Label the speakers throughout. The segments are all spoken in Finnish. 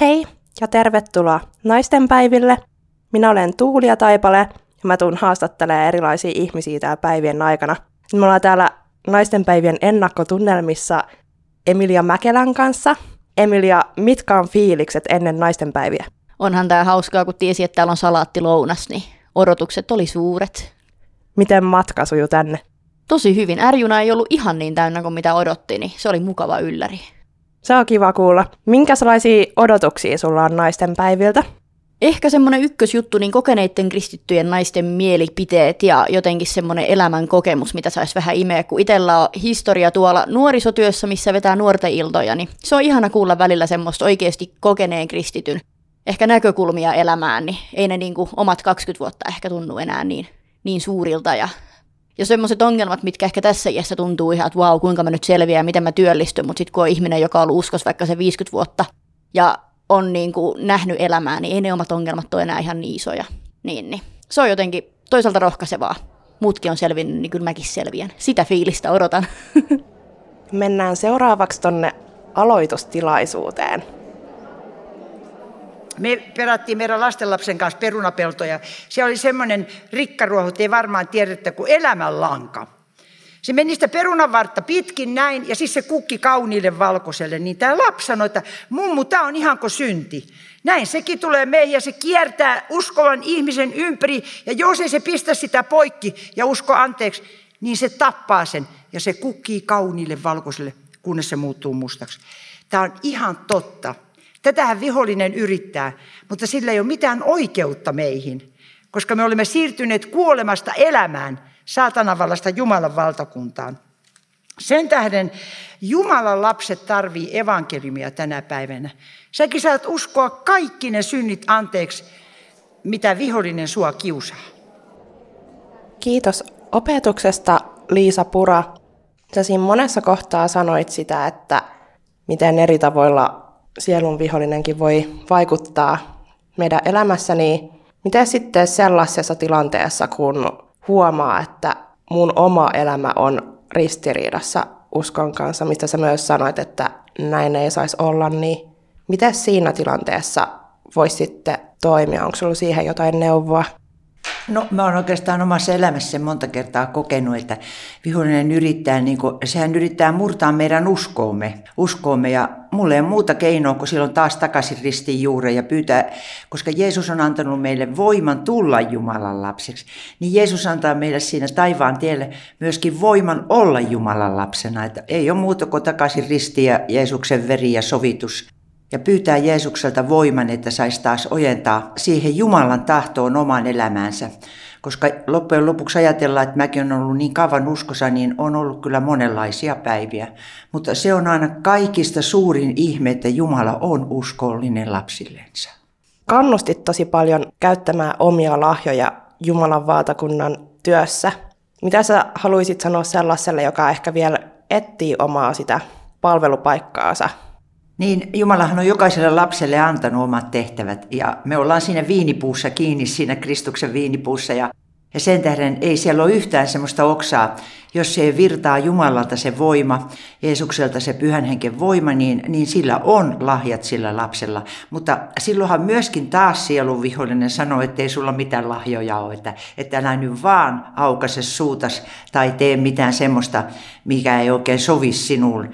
Speaker 1: Hei ja tervetuloa naistenpäiville. Minä olen Tuulia Taipale ja mä tuun haastattelemaan erilaisia ihmisiä täällä päivien aikana. Me ollaan täällä naistenpäivien ennakkotunnelmissa Emilia Mäkelän kanssa. Emilia, mitkä on fiilikset ennen naistenpäiviä?
Speaker 2: Onhan tämä hauskaa, kun tiesi, että täällä on salaattilounas, niin odotukset oli suuret.
Speaker 1: Miten matka sujuu tänne?
Speaker 2: Tosi hyvin. Ärjuna ei ollut ihan niin täynnä kuin mitä odotti, niin se oli mukava ylläri.
Speaker 1: Se on kiva kuulla. Minkälaisia odotuksia sulla on naisten päiviltä?
Speaker 2: Ehkä semmoinen ykkösjuttu, niin kokeneiden kristittyjen naisten mielipiteet ja jotenkin semmoinen elämän kokemus, mitä saisi vähän imeä, kun itsellä on historia tuolla nuorisotyössä, missä vetää nuorten iltoja, niin se on ihana kuulla välillä semmoista oikeasti kokeneen kristityn ehkä näkökulmia elämään, niin ei ne niin kuin omat 20 vuotta ehkä tunnu enää niin, niin suurilta ja ja semmoiset ongelmat, mitkä ehkä tässä iässä tuntuu ihan, että vau, kuinka mä nyt selviän, miten mä työllistyn, mutta sitten kun on ihminen, joka on ollut uskos vaikka se 50 vuotta ja on niin kuin nähnyt elämää, niin ei ne omat ongelmat ole enää ihan niin isoja. Niin, niin. Se on jotenkin toisaalta rohkaisevaa. Muutkin on selvinnyt, niin kyllä mäkin selviän. Sitä fiilistä odotan.
Speaker 1: Mennään seuraavaksi tonne aloitustilaisuuteen.
Speaker 3: Me perattiin meidän lastenlapsen kanssa perunapeltoja. Se oli semmoinen rikkaruoho, ei varmaan tiedettä, kuin elämänlanka. Se meni sitä perunanvartta pitkin näin ja siis se kukki kauniille valkoiselle. Niin tämä lapsi sanoi, että mummu, tämä on ihan kuin synti. Näin sekin tulee meihin ja se kiertää uskovan ihmisen ympäri. Ja jos ei se pistä sitä poikki ja usko anteeksi, niin se tappaa sen. Ja se kukkii kauniille valkoiselle, kunnes se muuttuu mustaksi. Tämä on ihan totta. Tätähän vihollinen yrittää, mutta sillä ei ole mitään oikeutta meihin, koska me olemme siirtyneet kuolemasta elämään saatanan vallasta Jumalan valtakuntaan. Sen tähden Jumalan lapset tarvii evankeliumia tänä päivänä. Säkin saat uskoa kaikki ne synnit anteeksi, mitä vihollinen sua kiusaa.
Speaker 1: Kiitos opetuksesta, Liisa Pura. Sä siinä monessa kohtaa sanoit sitä, että miten eri tavoilla sielun vihollinenkin voi vaikuttaa meidän elämässä, niin miten sitten sellaisessa tilanteessa, kun huomaa, että mun oma elämä on ristiriidassa uskon kanssa, mistä sä myös sanoit, että näin ei saisi olla, niin miten siinä tilanteessa voisi sitten toimia? Onko sulla siihen jotain neuvoa?
Speaker 3: No mä oon oikeastaan omassa elämässä monta kertaa kokenut, että vihollinen yrittää, niin kuin, sehän yrittää murtaa meidän uskoomme, uskoomme. Ja mulle ei muuta keinoa kuin silloin taas takaisin ristiin juureen ja pyytää, koska Jeesus on antanut meille voiman tulla Jumalan lapseksi, niin Jeesus antaa meille siinä taivaan tielle myöskin voiman olla Jumalan lapsena, että ei ole muuta kuin takaisin ristiin ja Jeesuksen veri ja sovitus ja pyytää Jeesukselta voiman, että saisi taas ojentaa siihen Jumalan tahtoon oman elämäänsä. Koska loppujen lopuksi ajatellaan, että mäkin olen ollut niin kauan uskossa, niin on ollut kyllä monenlaisia päiviä. Mutta se on aina kaikista suurin ihme, että Jumala on uskollinen lapsillensa.
Speaker 1: Kannustit tosi paljon käyttämään omia lahjoja Jumalan vaatakunnan työssä. Mitä sä haluaisit sanoa sellaiselle, joka ehkä vielä etsii omaa sitä palvelupaikkaansa
Speaker 3: niin, Jumalahan on jokaiselle lapselle antanut omat tehtävät ja me ollaan siinä viinipuussa kiinni, siinä Kristuksen viinipuussa ja, ja sen tähden ei siellä ole yhtään semmoista oksaa. Jos se virtaa Jumalalta se voima, Jeesukselta se pyhän henken voima, niin, niin sillä on lahjat sillä lapsella. Mutta silloinhan myöskin taas sielun vihollinen sanoo, että ei sulla mitään lahjoja ole, että, että älä nyt vaan aukase suutas tai tee mitään semmoista, mikä ei oikein sovi sinulle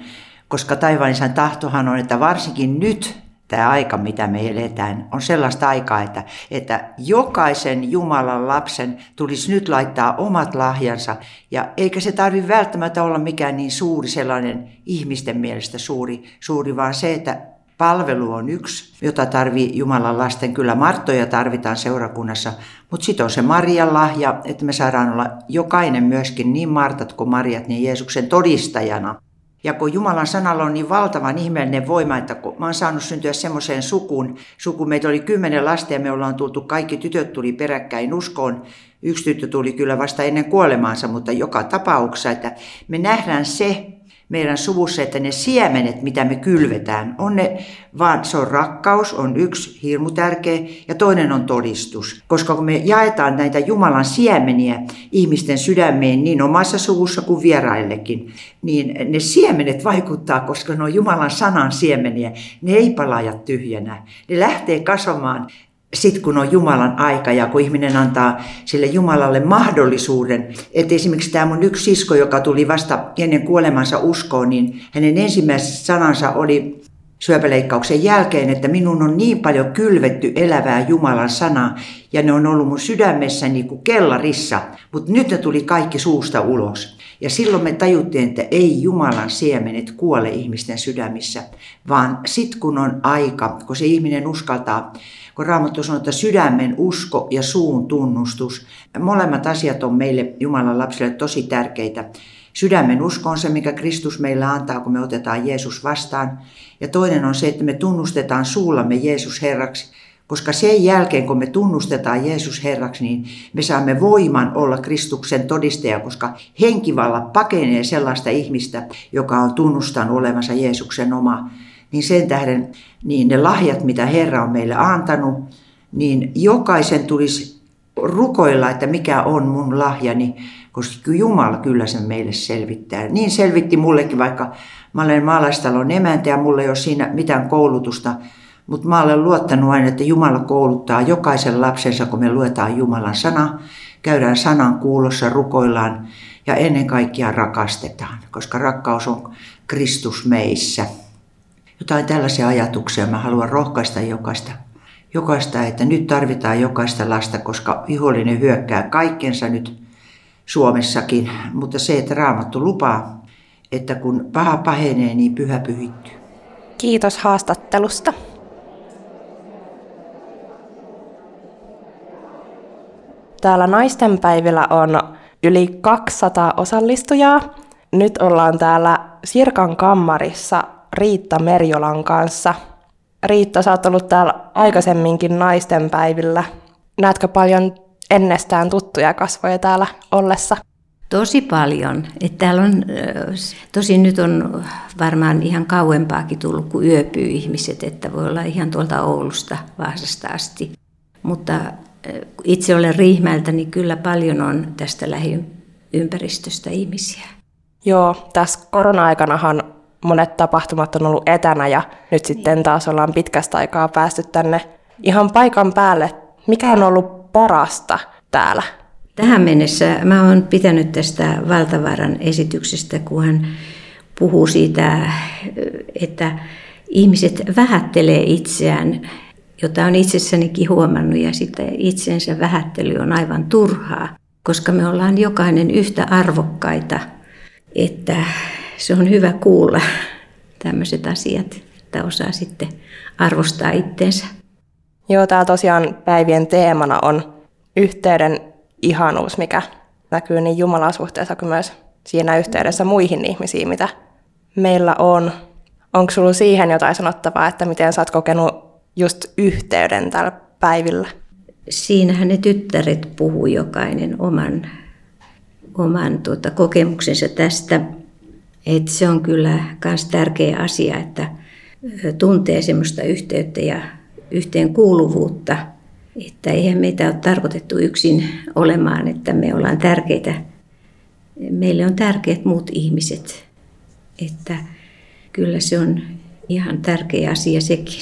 Speaker 3: koska taivaan isän tahtohan on, että varsinkin nyt tämä aika, mitä me eletään, on sellaista aikaa, että, että jokaisen Jumalan lapsen tulisi nyt laittaa omat lahjansa, ja eikä se tarvitse välttämättä olla mikään niin suuri sellainen ihmisten mielestä suuri, suuri vaan se, että palvelu on yksi, jota tarvii Jumalan lasten. Kyllä Marttoja tarvitaan seurakunnassa, mutta sitten on se Marian lahja, että me saadaan olla jokainen myöskin niin Martat kuin Mariat, niin Jeesuksen todistajana – ja kun Jumalan sanalla on niin valtavan ihmeellinen voima, että kun mä oon saanut syntyä semmoiseen sukuun, suku meitä oli kymmenen lasta ja me ollaan tultu, kaikki tytöt tuli peräkkäin uskoon. Yksi tyttö tuli kyllä vasta ennen kuolemaansa, mutta joka tapauksessa, että me nähdään se, meidän suvussa, että ne siemenet, mitä me kylvetään, on ne, vaan se on rakkaus, on yksi hirmu tärkeä, ja toinen on todistus. Koska kun me jaetaan näitä Jumalan siemeniä ihmisten sydämeen niin omassa suvussa kuin vieraillekin, niin ne siemenet vaikuttaa, koska ne on Jumalan sanan siemeniä. Ne ei palaa tyhjänä. Ne lähtee kasvamaan sitten kun on Jumalan aika ja kun ihminen antaa sille Jumalalle mahdollisuuden, että esimerkiksi tämä mun yksi sisko, joka tuli vasta ennen kuolemansa uskoon, niin hänen ensimmäiset sanansa oli syöpäleikkauksen jälkeen, että minun on niin paljon kylvetty elävää Jumalan sanaa ja ne on ollut mun sydämessäni niin kuin kellarissa, mutta nyt ne tuli kaikki suusta ulos. Ja silloin me tajuttiin, että ei Jumalan siemenet kuole ihmisten sydämissä, vaan sit kun on aika, kun se ihminen uskaltaa kun Raamattu sanoo, että sydämen usko ja suun tunnustus, molemmat asiat on meille Jumalan lapsille tosi tärkeitä. Sydämen usko on se, mikä Kristus meillä antaa, kun me otetaan Jeesus vastaan. Ja toinen on se, että me tunnustetaan suullamme Jeesus Herraksi. Koska sen jälkeen, kun me tunnustetaan Jeesus Herraksi, niin me saamme voiman olla Kristuksen todistaja, koska henkivalla pakenee sellaista ihmistä, joka on tunnustanut olevansa Jeesuksen oma niin sen tähden niin ne lahjat, mitä Herra on meille antanut, niin jokaisen tulisi rukoilla, että mikä on mun lahjani, koska Jumala kyllä sen meille selvittää. Niin selvitti mullekin, vaikka mä olen maalaistalon emäntä ja mulla ei ole siinä mitään koulutusta, mutta mä olen luottanut aina, että Jumala kouluttaa jokaisen lapsensa, kun me luetaan Jumalan sana, käydään sanan kuulossa, rukoillaan ja ennen kaikkea rakastetaan, koska rakkaus on Kristus meissä jotain tällaisia ajatuksia. Mä haluan rohkaista jokaista, jokaista, että nyt tarvitaan jokaista lasta, koska vihollinen hyökkää kaikkensa nyt Suomessakin. Mutta se, että Raamattu lupaa, että kun paha pahenee, niin pyhä pyhittyy.
Speaker 1: Kiitos haastattelusta. Täällä naistenpäivillä on yli 200 osallistujaa. Nyt ollaan täällä Sirkan kammarissa Riitta Merjolan kanssa. Riitta, sä oot ollut täällä aikaisemminkin naisten päivillä. Näetkö paljon ennestään tuttuja kasvoja täällä ollessa?
Speaker 4: Tosi paljon. Et täällä on, tosin nyt on varmaan ihan kauempaakin tullut kuin yöpyy ihmiset, että voi olla ihan tuolta Oulusta, Vaasasta asti. Mutta itse olen Riihmäeltä, niin kyllä paljon on tästä lähiympäristöstä ihmisiä.
Speaker 1: Joo, tässä korona-aikanahan monet tapahtumat on ollut etänä ja nyt sitten taas ollaan pitkästä aikaa päästy tänne ihan paikan päälle. Mikä on ollut parasta täällä?
Speaker 4: Tähän mennessä mä oon pitänyt tästä Valtavaran esityksestä, kun hän puhuu siitä, että ihmiset vähättelee itseään, jota on itsessänikin huomannut, ja sitten itsensä vähättely on aivan turhaa, koska me ollaan jokainen yhtä arvokkaita, että se on hyvä kuulla tämmöiset asiat, että osaa sitten arvostaa itteensä.
Speaker 1: Joo, tämä tosiaan päivien teemana on yhteyden ihanuus, mikä näkyy niin Jumalan suhteessa kuin myös siinä yhteydessä muihin ihmisiin, mitä meillä on. Onko sinulla siihen jotain sanottavaa, että miten sä oot kokenut just yhteyden tällä päivillä?
Speaker 4: Siinähän ne tyttäret puhuu jokainen oman, oman tuota, kokemuksensa tästä. Et se on kyllä myös tärkeä asia, että tuntee semmoista yhteyttä ja yhteenkuuluvuutta, että eihän meitä ole tarkoitettu yksin olemaan, että me ollaan tärkeitä. Meille on tärkeät muut ihmiset, että kyllä se on ihan tärkeä asia sekin.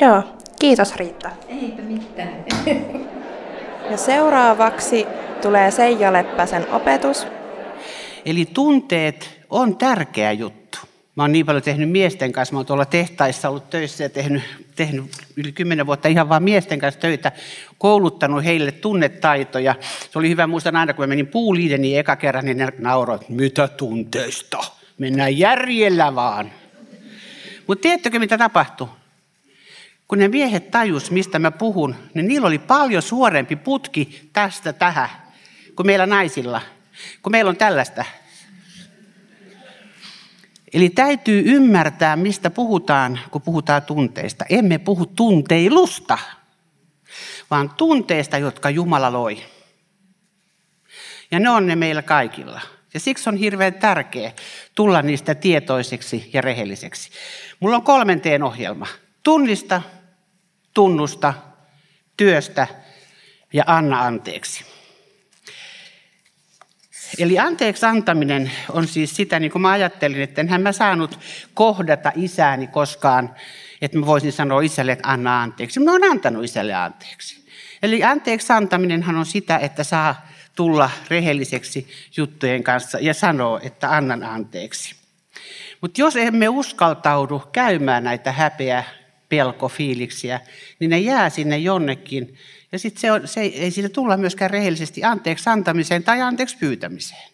Speaker 1: Joo, kiitos Riitta.
Speaker 4: Eipä mitään.
Speaker 1: Ja seuraavaksi tulee Seija Leppäsen opetus,
Speaker 5: Eli tunteet on tärkeä juttu. Mä oon niin paljon tehnyt miesten kanssa, mä oon tuolla tehtaissa ollut töissä ja tehnyt, tehnyt yli kymmenen vuotta ihan vaan miesten kanssa töitä, kouluttanut heille tunnetaitoja. Se oli hyvä, muistan aina kun mä menin puuliideniin eka kerran, niin ne nauroivat, mitä tunteista? Mennään järjellä vaan. Mutta tiedättekö mitä tapahtui? Kun ne miehet tajus, mistä mä puhun, niin niillä oli paljon suorempi putki tästä tähän kuin meillä naisilla – kun meillä on tällaista. Eli täytyy ymmärtää, mistä puhutaan, kun puhutaan tunteista. Emme puhu tunteilusta, vaan tunteista, jotka Jumala loi. Ja ne on ne meillä kaikilla. Ja siksi on hirveän tärkeä tulla niistä tietoiseksi ja rehelliseksi. Mulla on kolmenteen ohjelma. Tunnista, tunnusta, työstä ja anna anteeksi. Eli anteeksi antaminen on siis sitä, niin kuin mä ajattelin, että enhän mä saanut kohdata isääni koskaan, että mä voisin sanoa isälle, että anna anteeksi. Mä oon antanut isälle anteeksi. Eli anteeksi antaminenhan on sitä, että saa tulla rehelliseksi juttujen kanssa ja sanoa, että annan anteeksi. Mutta jos emme uskaltaudu käymään näitä häpeä, pelkofiiliksiä, niin ne jää sinne jonnekin. Ja sitten se, se ei, ei siitä tulla myöskään rehellisesti anteeksi antamiseen tai anteeksi pyytämiseen.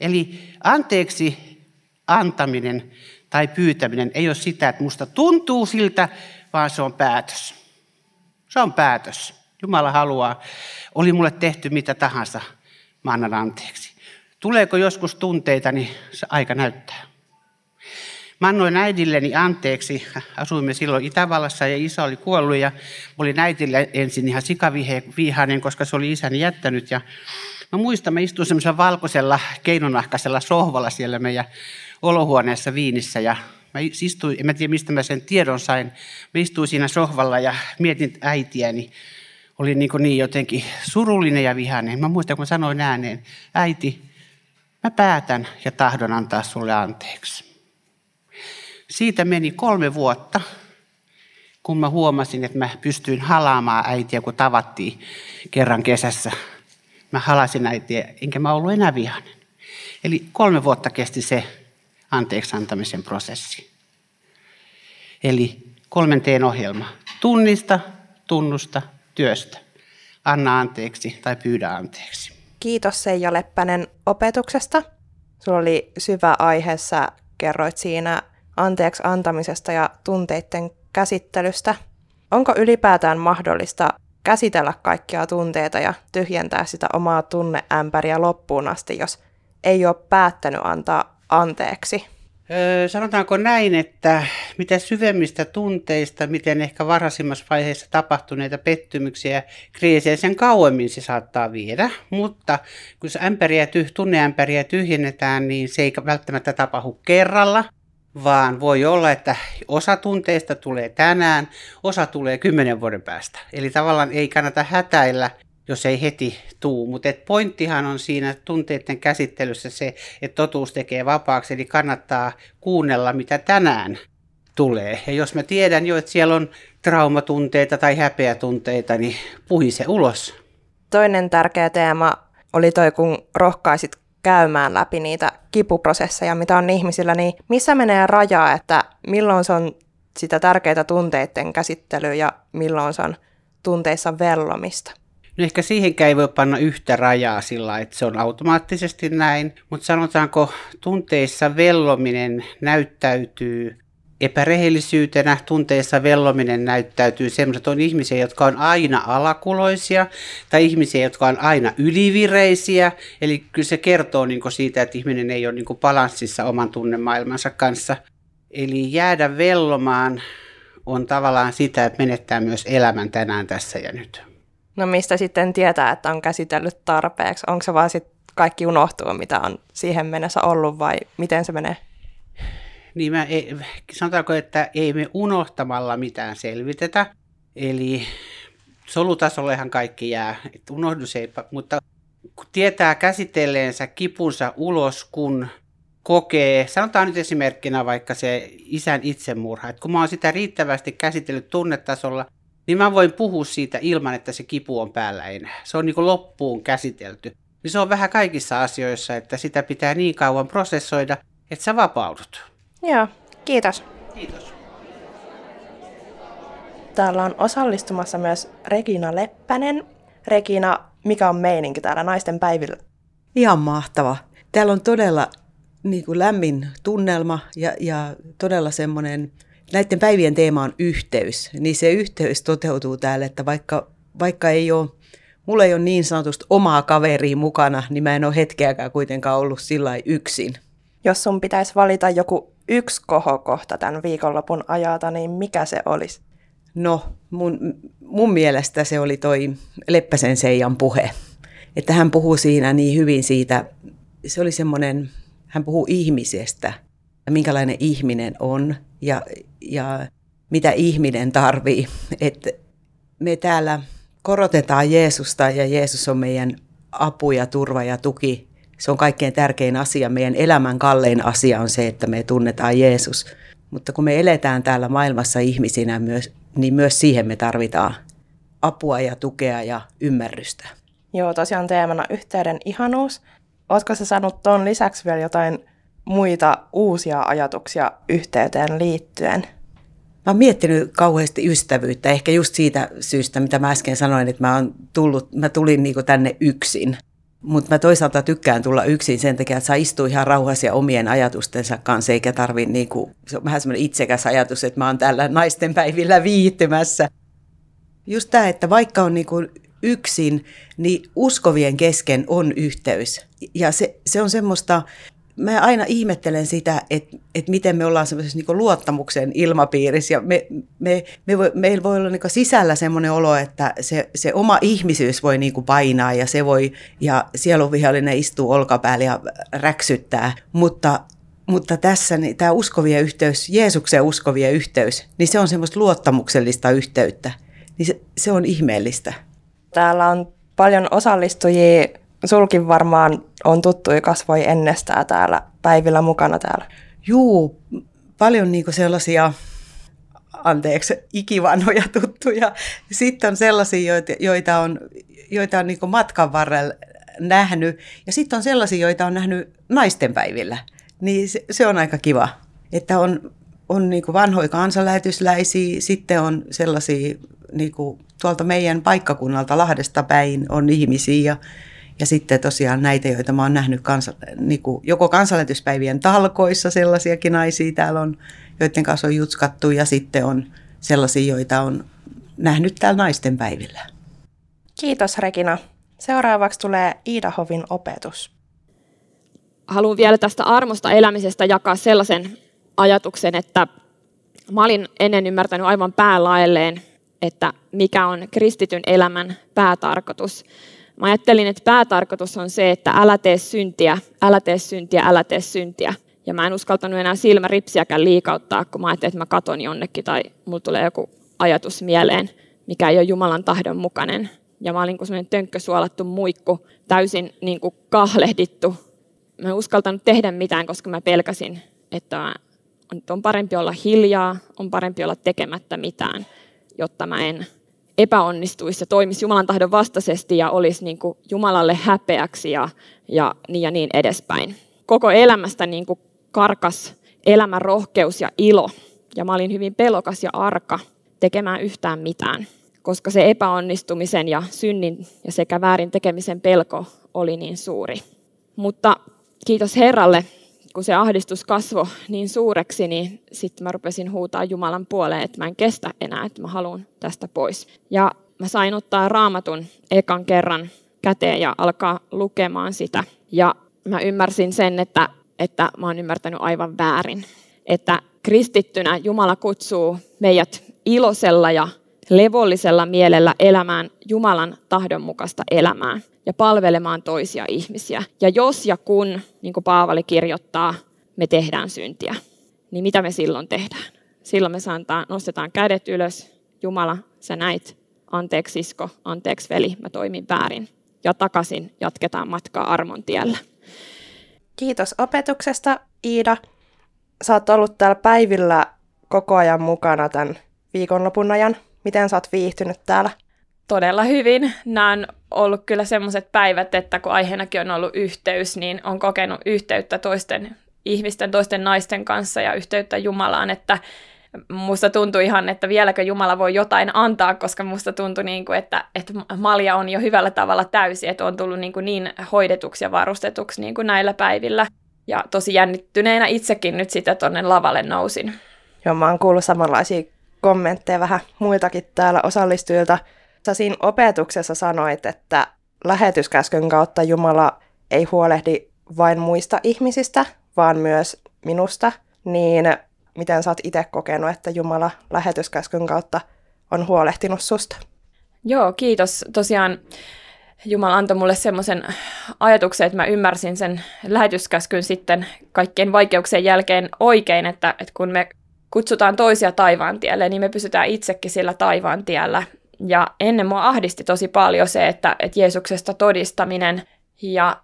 Speaker 5: Eli anteeksi antaminen tai pyytäminen ei ole sitä, että musta tuntuu siltä, vaan se on päätös. Se on päätös. Jumala haluaa, oli mulle tehty mitä tahansa, mä annan anteeksi. Tuleeko joskus tunteita, niin se aika näyttää. Mä annoin äidilleni anteeksi. Asuimme silloin Itävallassa ja isä oli kuollut ja olin äitille ensin ihan sikavihainen, koska se oli isäni jättänyt. Ja mä muistan, mä istuin semmoisella valkoisella keinonahkaisella sohvalla siellä meidän olohuoneessa Viinissä ja mä istuin, en mä tiedä mistä mä sen tiedon sain, mä istuin siinä sohvalla ja mietin äitiäni. Oli niin, niin jotenkin surullinen ja vihainen. Mä muistan, kun mä sanoin ääneen, äiti, mä päätän ja tahdon antaa sulle anteeksi. Siitä meni kolme vuotta, kun mä huomasin, että mä pystyin halaamaan äitiä, kun tavattiin kerran kesässä. Mä halasin äitiä, enkä mä ollut enää vihainen. Eli kolme vuotta kesti se anteeksi antamisen prosessi. Eli kolmenteen ohjelma. Tunnista, tunnusta, työstä. Anna anteeksi tai pyydä anteeksi.
Speaker 1: Kiitos Seija Leppänen opetuksesta. Sulla oli syvä aihe, sä kerroit siinä anteeksi antamisesta ja tunteiden käsittelystä. Onko ylipäätään mahdollista käsitellä kaikkia tunteita ja tyhjentää sitä omaa tunneämpäriä loppuun asti, jos ei ole päättänyt antaa anteeksi?
Speaker 5: Öö, sanotaanko näin, että mitä syvemmistä tunteista, miten ehkä varhaisimmassa vaiheessa tapahtuneita pettymyksiä ja kriisejä, sen kauemmin se saattaa viedä. Mutta kun se ämpäriä, tunneämpäriä tyhjennetään, niin se ei välttämättä tapahdu kerralla, vaan voi olla, että osa tunteista tulee tänään, osa tulee kymmenen vuoden päästä. Eli tavallaan ei kannata hätäillä, jos ei heti tuu. Mutta pointtihan on siinä tunteiden käsittelyssä se, että totuus tekee vapaaksi, eli kannattaa kuunnella, mitä tänään tulee. Ja jos mä tiedän jo, että siellä on traumatunteita tai häpeätunteita, niin puhi se ulos.
Speaker 1: Toinen tärkeä teema oli toi, kun rohkaisit käymään läpi niitä kipuprosesseja, mitä on ihmisillä, niin missä menee raja, että milloin se on sitä tärkeitä tunteiden käsittelyä ja milloin se on tunteissa vellomista?
Speaker 5: No ehkä siihenkään ei voi panna yhtä rajaa sillä, että se on automaattisesti näin, mutta sanotaanko tunteissa vellominen näyttäytyy epärehellisyytenä, tunteissa vellominen näyttäytyy semmoiset on ihmisiä, jotka on aina alakuloisia tai ihmisiä, jotka on aina ylivireisiä. Eli kyllä se kertoo niin siitä, että ihminen ei ole niin balanssissa oman tunnemaailmansa kanssa. Eli jäädä vellomaan on tavallaan sitä, että menettää myös elämän tänään tässä ja nyt.
Speaker 1: No mistä sitten tietää, että on käsitellyt tarpeeksi? Onko se vaan sitten kaikki unohtuu, mitä on siihen mennessä ollut vai miten se menee?
Speaker 5: Niin mä ei, sanotaanko, että ei me unohtamalla mitään selvitetä. Eli solutasollehan kaikki jää, että unohdus ei, mutta kun tietää käsitelleensä kipunsa ulos, kun kokee, sanotaan nyt esimerkkinä vaikka se isän itsemurha, että kun mä oon sitä riittävästi käsitellyt tunnetasolla, niin mä voin puhua siitä ilman, että se kipu on päällä enää. Se on niin loppuun käsitelty. Niin se on vähän kaikissa asioissa, että sitä pitää niin kauan prosessoida, että sä vapaudut.
Speaker 1: Joo, kiitos.
Speaker 5: Kiitos.
Speaker 1: Täällä on osallistumassa myös Regina Leppänen. Regina, mikä on meininki täällä naisten päivillä?
Speaker 6: Ihan mahtava. Täällä on todella niin kuin lämmin tunnelma ja, ja todella semmoinen, näiden päivien teema on yhteys. Niin se yhteys toteutuu täällä, että vaikka, vaikka ei ole, mulla ei ole niin sanotusti omaa kaveria mukana, niin mä en ole hetkeäkään kuitenkaan ollut sillä yksin.
Speaker 1: Jos sun pitäisi valita joku yksi kohokohta tämän viikonlopun ajalta, niin mikä se olisi?
Speaker 6: No, mun, mun mielestä se oli toi Leppäsen Seijan puhe. että hän puhuu siinä niin hyvin siitä, se oli semmoinen, hän puhuu ihmisestä minkälainen ihminen on ja, ja mitä ihminen tarvii. Että me täällä korotetaan Jeesusta ja Jeesus on meidän apu ja turva ja tuki. Se on kaikkein tärkein asia. Meidän elämän kallein asia on se, että me tunnetaan Jeesus. Mutta kun me eletään täällä maailmassa ihmisinä myös, niin myös siihen me tarvitaan apua ja tukea ja ymmärrystä.
Speaker 1: Joo, tosiaan teemana yhteyden ihanuus. Oletko sä saanut tuon lisäksi vielä jotain muita uusia ajatuksia yhteyteen liittyen?
Speaker 6: Mä oon miettinyt kauheasti ystävyyttä, ehkä just siitä syystä, mitä mä äsken sanoin, että mä, oon tullut, mä tulin niinku tänne yksin. Mutta mä toisaalta tykkään tulla yksin sen takia, että saa istua ihan rauhassa ja omien ajatustensa kanssa, eikä tarvi, niinku, se on vähän semmoinen itsekäs ajatus, että mä oon täällä naisten päivillä viihtymässä. Just tämä, että vaikka on niinku yksin, niin uskovien kesken on yhteys. Ja se, se on semmoista, mä aina ihmettelen sitä, että, että miten me ollaan semmoisessa niin luottamuksen ilmapiirissä ja me, me, me voi, meillä voi olla niin sisällä semmoinen olo, että se, se oma ihmisyys voi niin painaa ja se voi, ja sielunvihollinen istuu olkapäällä ja räksyttää, mutta mutta tässä niin tämä uskovien yhteys, Jeesuksen uskovien yhteys, niin se on semmoista luottamuksellista yhteyttä. Niin se, se on ihmeellistä.
Speaker 1: Täällä on paljon osallistujia sulkin varmaan on tuttuja kasvoi ennestään täällä päivillä mukana täällä.
Speaker 6: Juu, paljon niinku sellaisia, anteeksi, ikivanhoja tuttuja. Sitten on sellaisia, joita, joita on, joita on niinku matkan varrella nähnyt. Ja sitten on sellaisia, joita on nähnyt naistenpäivillä. Niin se, se on aika kiva, että on, on niinku vanhoja kansanlähetysläisiä, sitten on sellaisia niinku, tuolta meidän paikkakunnalta Lahdesta päin on ihmisiä ja ja sitten tosiaan näitä, joita mä oon nähnyt kansa, niin kuin joko kansanlähetyspäivien talkoissa, sellaisiakin naisia täällä on, joiden kanssa on jutskattu, ja sitten on sellaisia, joita on nähnyt täällä naisten päivillä.
Speaker 1: Kiitos Regina. Seuraavaksi tulee Iida Hovin opetus.
Speaker 7: Haluan vielä tästä armosta elämisestä jakaa sellaisen ajatuksen, että mä olin ennen ymmärtänyt aivan päälaelleen, että mikä on kristityn elämän päätarkoitus. Mä ajattelin, että päätarkoitus on se, että älä tee syntiä, älä tee syntiä, älä tee syntiä. Ja mä en uskaltanut enää silmäripsiäkään liikauttaa, kun mä ajattelin, että mä katon jonnekin tai mulla tulee joku ajatus mieleen, mikä ei ole Jumalan tahdon mukainen. Ja mä olin kuin sellainen tönkkösuolattu muikku, täysin niin kuin kahlehdittu. Mä en uskaltanut tehdä mitään, koska mä pelkäsin, että on parempi olla hiljaa, on parempi olla tekemättä mitään, jotta mä en epäonnistuisi ja toimisi Jumalan tahdon vastaisesti ja olisi niin kuin Jumalalle häpeäksi ja, ja, niin ja niin edespäin. Koko elämästä niin kuin karkas elämän rohkeus ja ilo. Ja mä olin hyvin pelokas ja arka tekemään yhtään mitään, koska se epäonnistumisen ja synnin ja sekä väärin tekemisen pelko oli niin suuri. Mutta kiitos Herralle, kun se ahdistus kasvoi niin suureksi, niin sitten mä rupesin huutaa Jumalan puoleen, että mä en kestä enää, että mä haluan tästä pois. Ja mä sain ottaa raamatun ekan kerran käteen ja alkaa lukemaan sitä. Ja mä ymmärsin sen, että, että mä oon ymmärtänyt aivan väärin. Että kristittynä Jumala kutsuu meidät iloisella ja levollisella mielellä elämään Jumalan tahdonmukaista elämää ja palvelemaan toisia ihmisiä. Ja jos ja kun, niin kuin Paavali kirjoittaa, me tehdään syntiä, niin mitä me silloin tehdään? Silloin me sanotaan, nostetaan kädet ylös, Jumala, sä näit, anteeksi sisko, anteeksi veli, mä toimin väärin. Ja takaisin jatketaan matkaa armon tiellä.
Speaker 1: Kiitos opetuksesta, Iida. Sä oot ollut täällä päivillä koko ajan mukana tämän viikonlopun ajan. Miten sä oot viihtynyt täällä?
Speaker 8: Todella hyvin. Nämä on ollut kyllä semmoiset päivät, että kun aiheenakin on ollut yhteys, niin on kokenut yhteyttä toisten ihmisten, toisten naisten kanssa ja yhteyttä Jumalaan, että musta tuntui ihan, että vieläkö Jumala voi jotain antaa, koska musta tuntui, niin kuin, että, että malja on jo hyvällä tavalla täysi, että on tullut niin, kuin niin hoidetuksi ja varustetuksi niin kuin näillä päivillä. Ja tosi jännittyneenä itsekin nyt sitä tuonne lavalle nousin.
Speaker 1: Joo, mä oon kuullut samanlaisia kommentteja vähän muiltakin täällä osallistujilta. Sä siinä opetuksessa sanoit, että lähetyskäskyn kautta Jumala ei huolehdi vain muista ihmisistä, vaan myös minusta, niin miten sä oot itse kokenut, että Jumala lähetyskäskyn kautta on huolehtinut susta?
Speaker 8: Joo, kiitos. Tosiaan
Speaker 7: Jumala antoi mulle semmoisen ajatuksen, että mä ymmärsin sen lähetyskäskyn sitten kaikkien vaikeuksien jälkeen oikein, että, että kun me kutsutaan toisia taivaan tielle, niin me pysytään itsekin sillä taivaan tiellä. Ja ennen mua ahdisti tosi paljon se, että, että Jeesuksesta todistaminen ja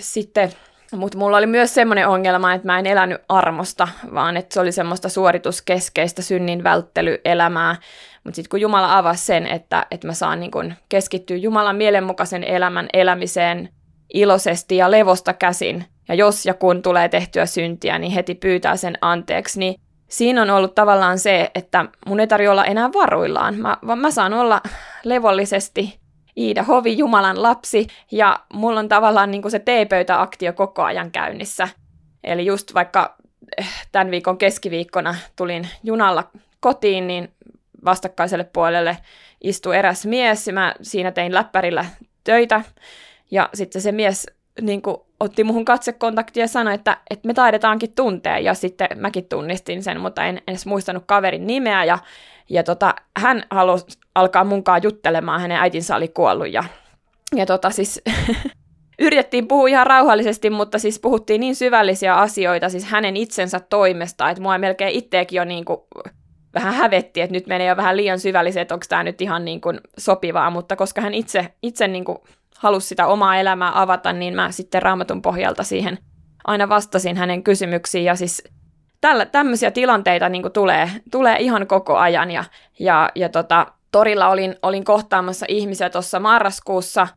Speaker 7: sitten mutta mulla oli myös semmoinen ongelma, että mä en elänyt armosta, vaan että se oli semmoista suorituskeskeistä synnin välttelyelämää. Mutta sitten kun Jumala avasi sen, että, että mä saan niin kun keskittyä Jumalan mielenmukaisen elämän elämiseen iloisesti ja levosta käsin, ja jos ja kun tulee tehtyä syntiä, niin heti pyytää sen anteeksi, niin siinä on ollut tavallaan se, että mun ei tarvitse olla enää varuillaan, mä, vaan mä saan olla levollisesti Iida Hovi, Jumalan lapsi, ja mulla on tavallaan niin kuin se teepöytäaktio koko ajan käynnissä. Eli just vaikka eh, tämän viikon keskiviikkona tulin junalla kotiin, niin vastakkaiselle puolelle istui eräs mies, ja mä siinä tein läppärillä töitä, ja sitten se mies niin kuin, otti muhun katsekontaktia ja sanoi, että, että me taidetaankin tuntea, ja sitten mäkin tunnistin sen, mutta en edes muistanut kaverin nimeä, ja, ja tota, hän halusi alkaa munkaan juttelemaan, hänen äitinsä oli kuollut, ja, ja tota siis yritettiin puhua ihan rauhallisesti, mutta siis puhuttiin niin syvällisiä asioita siis hänen itsensä toimesta, että mua melkein itseäkin jo niin kuin vähän hävetti, että nyt menee jo vähän liian syvälliseen, että onko tämä nyt ihan niin kuin sopivaa, mutta koska hän itse, itse niin kuin halusi sitä omaa elämää avata, niin mä sitten raamatun pohjalta siihen aina vastasin hänen kysymyksiin. Ja siis tällä, tämmöisiä tilanteita niin tulee, tulee ihan koko ajan. Ja, ja, ja tota, torilla olin, olin kohtaamassa ihmisiä tuossa marraskuussa,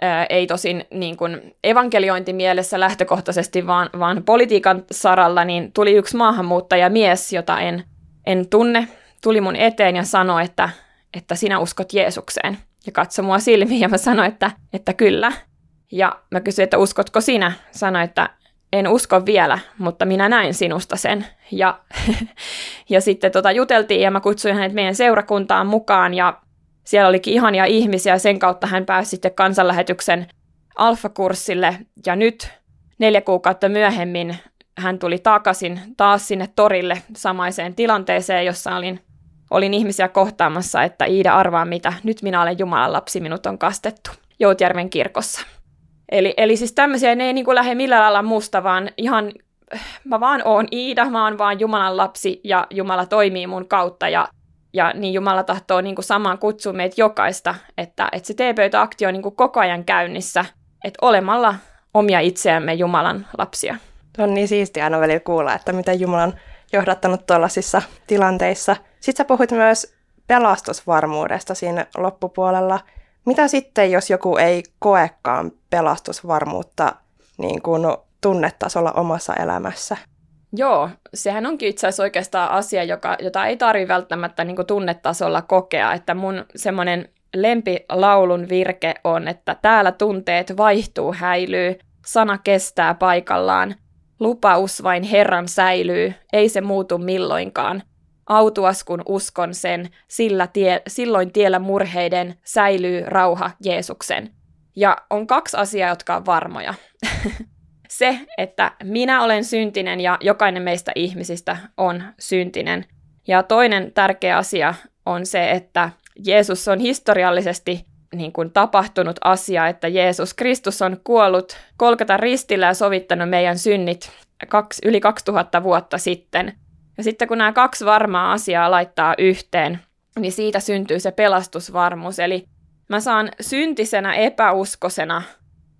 Speaker 7: ää, ei tosin niin kuin evankeliointimielessä lähtökohtaisesti, vaan, vaan politiikan saralla, niin tuli yksi maahanmuuttajamies, jota en, en tunne, tuli mun eteen ja sanoi, että, että sinä uskot Jeesukseen ja katsoi mua silmiin ja mä sanoin, että, että kyllä. Ja mä kysyin, että uskotko sinä? Sanoin, että en usko vielä, mutta minä näin sinusta sen. Ja, ja sitten tota juteltiin ja mä kutsuin hänet meidän seurakuntaan mukaan ja siellä olikin ihania ihmisiä. Sen kautta hän pääsi sitten kansanlähetyksen alfakurssille ja nyt neljä kuukautta myöhemmin hän tuli takaisin taas sinne torille samaiseen tilanteeseen, jossa olin olin ihmisiä kohtaamassa, että Iida arvaa mitä, nyt minä olen Jumalan lapsi, minut on kastettu Joutjärven kirkossa. Eli, eli siis tämmöisiä ne ei niin kuin lähde millään lailla musta, vaan ihan mä vaan oon Iida, mä oon vaan Jumalan lapsi ja Jumala toimii mun kautta ja, ja niin Jumala tahtoo niin kuin samaan kutsua meitä jokaista, että, että se teepöytäaktio on niin kuin koko ajan käynnissä, että olemalla omia itseämme Jumalan lapsia.
Speaker 1: On niin siistiä aina välillä kuulla, että miten Jumala on johdattanut tuollaisissa tilanteissa – sitten sä puhuit myös pelastusvarmuudesta siinä loppupuolella. Mitä sitten, jos joku ei koekaan pelastusvarmuutta niin kuin tunnetasolla omassa elämässä?
Speaker 7: Joo, sehän onkin itse asiassa oikeastaan asia, joka, jota ei tarvitse välttämättä niin tunnetasolla kokea. Että mun semmoinen lempilaulun virke on, että täällä tunteet vaihtuu, häilyy, sana kestää paikallaan, lupaus vain Herran säilyy, ei se muutu milloinkaan. Autuas kun uskon sen, sillä tie, silloin tiellä murheiden säilyy rauha Jeesuksen. Ja on kaksi asiaa, jotka on varmoja. se, että minä olen syntinen ja jokainen meistä ihmisistä on syntinen. Ja toinen tärkeä asia on se, että Jeesus on historiallisesti niin kuin tapahtunut asia, että Jeesus Kristus on kuollut kolkata ristillä ja sovittanut meidän synnit kaksi, yli 2000 vuotta sitten. Ja sitten kun nämä kaksi varmaa asiaa laittaa yhteen, niin siitä syntyy se pelastusvarmuus. Eli mä saan syntisenä epäuskosena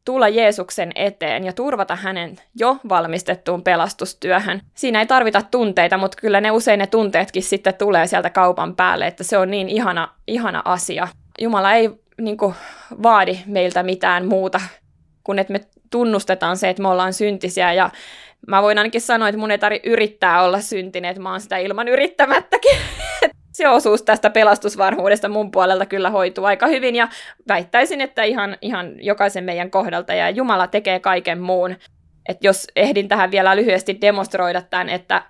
Speaker 7: tulla Jeesuksen eteen ja turvata hänen jo valmistettuun pelastustyöhön. Siinä ei tarvita tunteita, mutta kyllä ne usein ne tunteetkin sitten tulee sieltä kaupan päälle, että se on niin ihana, ihana asia. Jumala ei niin kuin, vaadi meiltä mitään muuta kuin että me tunnustetaan se, että me ollaan syntisiä ja mä voin ainakin sanoa, että mun ei tarvitse yrittää olla syntinen, että mä oon sitä ilman yrittämättäkin. se osuus tästä pelastusvarmuudesta mun puolelta kyllä hoituu aika hyvin ja väittäisin, että ihan, ihan jokaisen meidän kohdalta ja Jumala tekee kaiken muun. Et jos ehdin tähän vielä lyhyesti demonstroida tämän, että,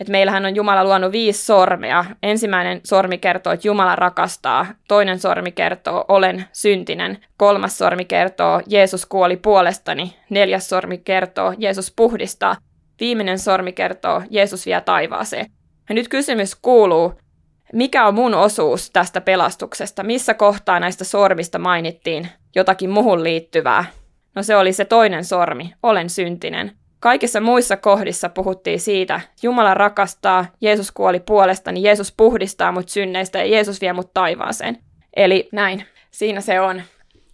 Speaker 7: että meillähän on Jumala luonut viisi sormea. Ensimmäinen sormi kertoo, että Jumala rakastaa. Toinen sormi kertoo, olen syntinen. Kolmas sormi kertoo, Jeesus kuoli puolestani. Neljäs sormi kertoo, Jeesus puhdistaa. Viimeinen sormi kertoo, Jeesus vie taivaaseen. Ja nyt kysymys kuuluu, mikä on mun osuus tästä pelastuksesta, missä kohtaa näistä sormista mainittiin jotakin muhun liittyvää. No se oli se toinen sormi, olen syntinen. Kaikissa muissa kohdissa puhuttiin siitä, Jumala rakastaa, Jeesus kuoli puolestani, Jeesus puhdistaa mut synneistä ja Jeesus vie mut taivaaseen. Eli näin, siinä se on.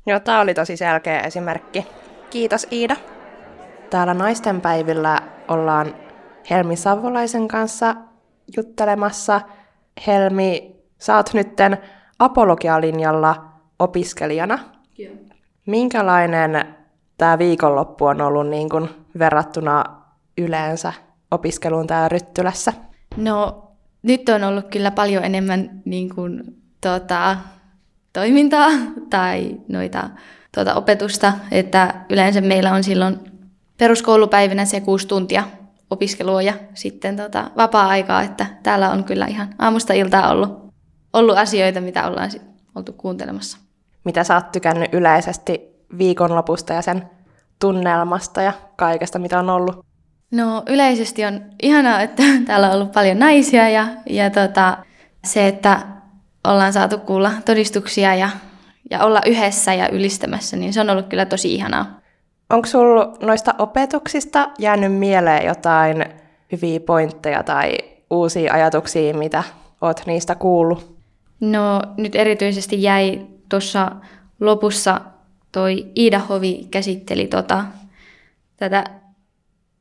Speaker 1: Joo, tämä oli tosi selkeä esimerkki. Kiitos Iida. Täällä naistenpäivillä ollaan Helmi Savolaisen kanssa juttelemassa. Helmi, sä oot nytten apologialinjalla opiskelijana. Joo. Minkälainen tämä viikonloppu on ollut niin kuin verrattuna yleensä opiskeluun täällä Ryttylässä?
Speaker 9: No nyt on ollut kyllä paljon enemmän niin kuin, tuota, toimintaa tai noita tuota, opetusta, että yleensä meillä on silloin peruskoulupäivinä se kuusi tuntia opiskelua ja sitten tota, vapaa-aikaa, että täällä on kyllä ihan aamusta iltaa ollut, ollut asioita, mitä ollaan sit oltu kuuntelemassa.
Speaker 1: Mitä sä oot tykännyt yleisesti viikonlopusta ja sen tunnelmasta ja kaikesta, mitä on ollut?
Speaker 9: No yleisesti on ihanaa, että täällä on ollut paljon naisia ja, ja tota, se, että ollaan saatu kuulla todistuksia ja, ja olla yhdessä ja ylistämässä, niin se on ollut kyllä tosi ihanaa.
Speaker 1: Onko sinulla noista opetuksista jäänyt mieleen jotain hyviä pointteja tai uusia ajatuksia, mitä olet niistä kuullut?
Speaker 9: No nyt erityisesti jäi tuossa lopussa toi Iida Hovi käsitteli tota, tätä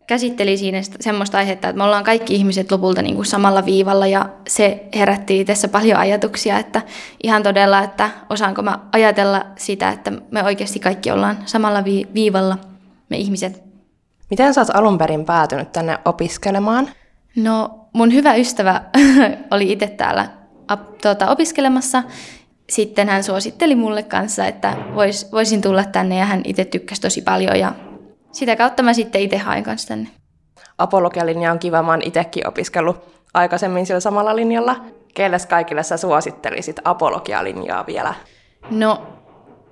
Speaker 9: käsitteli siinä semmoista aihetta, että me ollaan kaikki ihmiset lopulta niin kuin samalla viivalla ja se herätti tässä paljon ajatuksia, että ihan todella, että osaanko mä ajatella sitä, että me oikeasti kaikki ollaan samalla vi- viivalla, me ihmiset.
Speaker 1: Miten sä oot alun perin päätynyt tänne opiskelemaan?
Speaker 9: No mun hyvä ystävä oli itse täällä tuota, opiskelemassa. Sitten hän suositteli mulle kanssa, että vois, voisin tulla tänne ja hän itse tykkäsi tosi paljon ja sitä kautta mä sitten itse hain kanssa tänne.
Speaker 1: Apologialinja on kiva, mä oon itsekin opiskellut aikaisemmin sillä samalla linjalla. Kelles kaikille sä suosittelisit apologialinjaa vielä?
Speaker 9: No,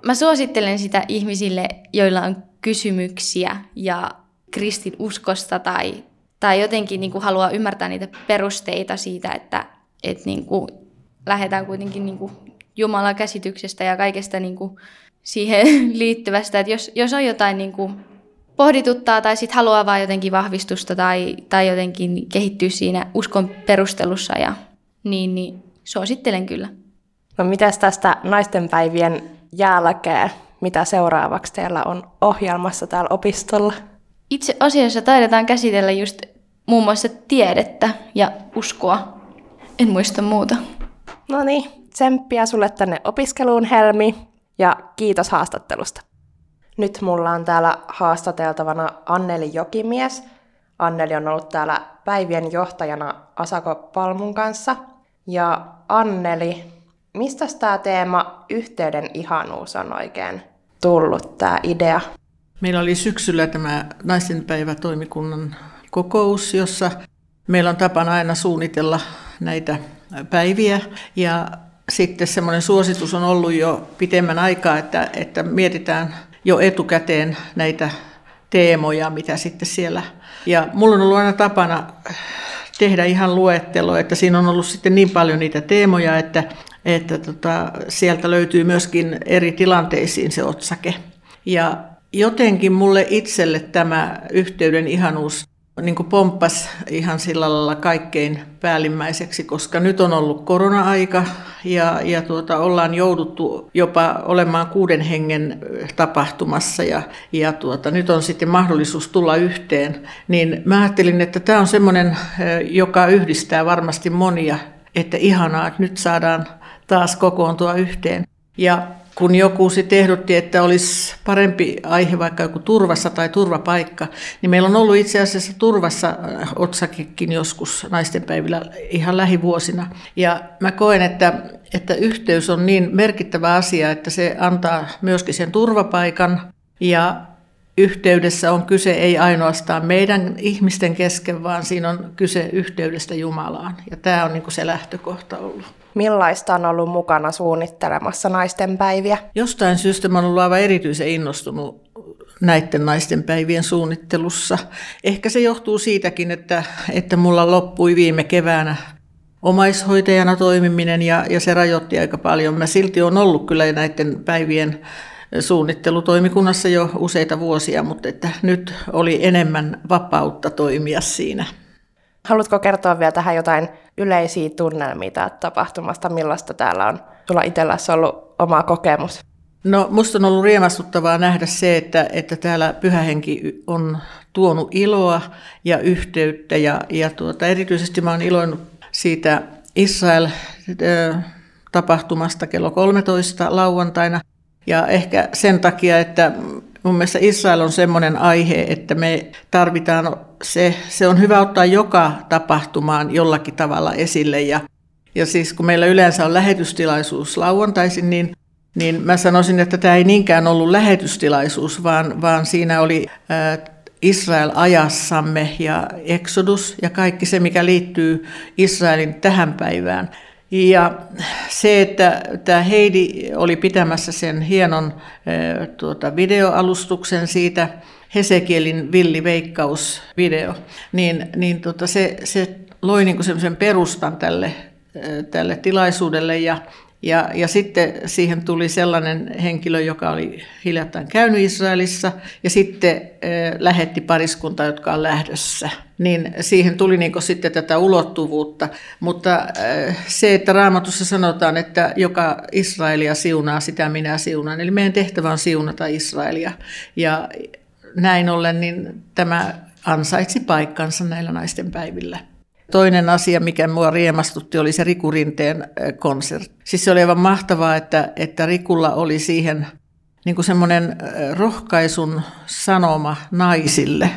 Speaker 9: mä suosittelen sitä ihmisille, joilla on kysymyksiä ja kristin uskosta tai, tai jotenkin niin kuin haluaa ymmärtää niitä perusteita siitä, että, että niin kuin lähdetään kuitenkin niin kuin Jumalan käsityksestä ja kaikesta niin kuin siihen liittyvästä. Että jos, jos on jotain niin kuin pohdituttaa tai sitten haluaa vaan jotenkin vahvistusta tai, tai jotenkin kehittyä siinä uskon perustelussa, ja, niin, niin suosittelen kyllä.
Speaker 1: No mitäs tästä naistenpäivien jälkeen, mitä seuraavaksi teillä on ohjelmassa täällä opistolla?
Speaker 9: Itse asiassa taidetaan käsitellä just muun muassa tiedettä ja uskoa. En muista muuta.
Speaker 1: No niin, tsemppiä sulle tänne opiskeluun Helmi ja kiitos haastattelusta. Nyt mulla on täällä haastateltavana Anneli Jokimies. Anneli on ollut täällä päivien johtajana Asako Palmun kanssa. Ja Anneli, mistä tämä teema yhteyden ihanuus on oikein tullut, tämä idea?
Speaker 10: Meillä oli syksyllä tämä naistenpäivätoimikunnan kokous, jossa meillä on tapana aina suunnitella näitä päiviä. Ja sitten semmoinen suositus on ollut jo pitemmän aikaa, että, että mietitään jo etukäteen näitä teemoja, mitä sitten siellä. Ja mulla on ollut aina tapana tehdä ihan luettelo, että siinä on ollut sitten niin paljon niitä teemoja, että, että tota, sieltä löytyy myöskin eri tilanteisiin se otsake. Ja jotenkin mulle itselle tämä yhteyden ihanuus niin kuin pomppas ihan sillä lailla kaikkein päällimmäiseksi, koska nyt on ollut korona-aika ja, ja tuota, ollaan jouduttu jopa olemaan kuuden hengen tapahtumassa ja, ja tuota, nyt on sitten mahdollisuus tulla yhteen. Niin mä ajattelin, että tämä on semmoinen, joka yhdistää varmasti monia, että ihanaa, että nyt saadaan taas kokoontua yhteen. Ja kun joku sitten ehdotti, että olisi parempi aihe vaikka joku turvassa tai turvapaikka, niin meillä on ollut itse asiassa turvassa äh, otsakekin joskus naistenpäivillä ihan lähivuosina. Ja mä koen, että, että yhteys on niin merkittävä asia, että se antaa myöskin sen turvapaikan ja yhteydessä on kyse ei ainoastaan meidän ihmisten kesken, vaan siinä on kyse yhteydestä Jumalaan. Ja tämä on niin se lähtökohta ollut.
Speaker 1: Millaista on ollut mukana suunnittelemassa naisten päiviä?
Speaker 10: Jostain syystä mä olen ollut aivan erityisen innostunut näiden naisten päivien suunnittelussa. Ehkä se johtuu siitäkin, että, että mulla loppui viime keväänä omaishoitajana toimiminen ja, ja se rajoitti aika paljon. Mä silti on ollut kyllä näiden päivien suunnittelutoimikunnassa jo useita vuosia, mutta että nyt oli enemmän vapautta toimia siinä.
Speaker 1: Haluatko kertoa vielä tähän jotain yleisiä tunnelmia tapahtumasta, millaista täällä on sulla itselläsi ollut oma kokemus?
Speaker 10: No musta on ollut riemastuttavaa nähdä se, että, että täällä pyhähenki on tuonut iloa ja yhteyttä ja, ja tuota, erityisesti mä oon iloinut siitä Israel-tapahtumasta kello 13 lauantaina ja ehkä sen takia, että mun mielestä Israel on semmoinen aihe, että me tarvitaan, se, se on hyvä ottaa joka tapahtumaan jollakin tavalla esille ja ja siis kun meillä yleensä on lähetystilaisuus lauantaisin, niin niin mä sanoisin, että tämä ei niinkään ollut lähetystilaisuus, vaan, vaan siinä oli Israel ajassamme ja Exodus ja kaikki se, mikä liittyy Israelin tähän päivään. Ja se, että tämä Heidi oli pitämässä sen hienon tuota, videoalustuksen siitä, Hesekielin villiveikkausvideo, niin, niin tota, se, se loi niin semmoisen perustan tälle, tälle tilaisuudelle ja ja, ja sitten siihen tuli sellainen henkilö, joka oli hiljattain käynyt Israelissa ja sitten äh, lähetti pariskunta, jotka on lähdössä. Niin siihen tuli niin sitten tätä ulottuvuutta. Mutta äh, se, että raamatussa sanotaan, että joka Israelia siunaa, sitä minä siunaan. Eli meidän tehtävä on siunata Israelia. Ja näin ollen niin tämä ansaitsi paikkansa näillä naisten päivillä. Toinen asia, mikä mua riemastutti, oli se Riku Rinteen konsertti. Siis se oli aivan mahtavaa, että, että Rikulla oli siihen niin kuin semmoinen rohkaisun sanoma naisille.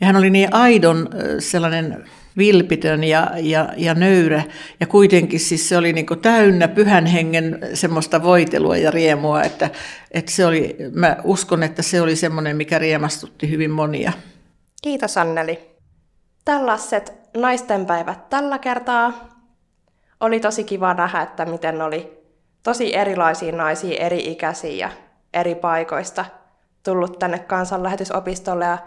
Speaker 10: Ja hän oli niin aidon sellainen vilpitön ja, ja, ja nöyrä. Ja kuitenkin siis se oli niin kuin täynnä pyhän hengen semmoista voitelua ja riemua, että, että se oli, mä uskon, että se oli semmoinen, mikä riemastutti hyvin monia.
Speaker 1: Kiitos Anneli. Tällaiset naistenpäivät tällä kertaa. Oli tosi kiva nähdä, että miten oli tosi erilaisia naisia, eri ikäisiä ja eri paikoista tullut tänne kansanlähetysopistolle ja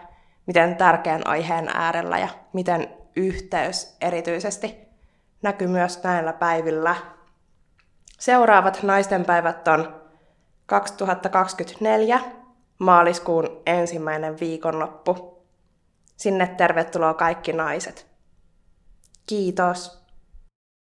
Speaker 1: miten tärkeän aiheen äärellä ja miten yhteys erityisesti näkyy myös näillä päivillä. Seuraavat naistenpäivät on 2024 maaliskuun ensimmäinen viikonloppu. Sinne tervetuloa kaikki naiset. Kiitos.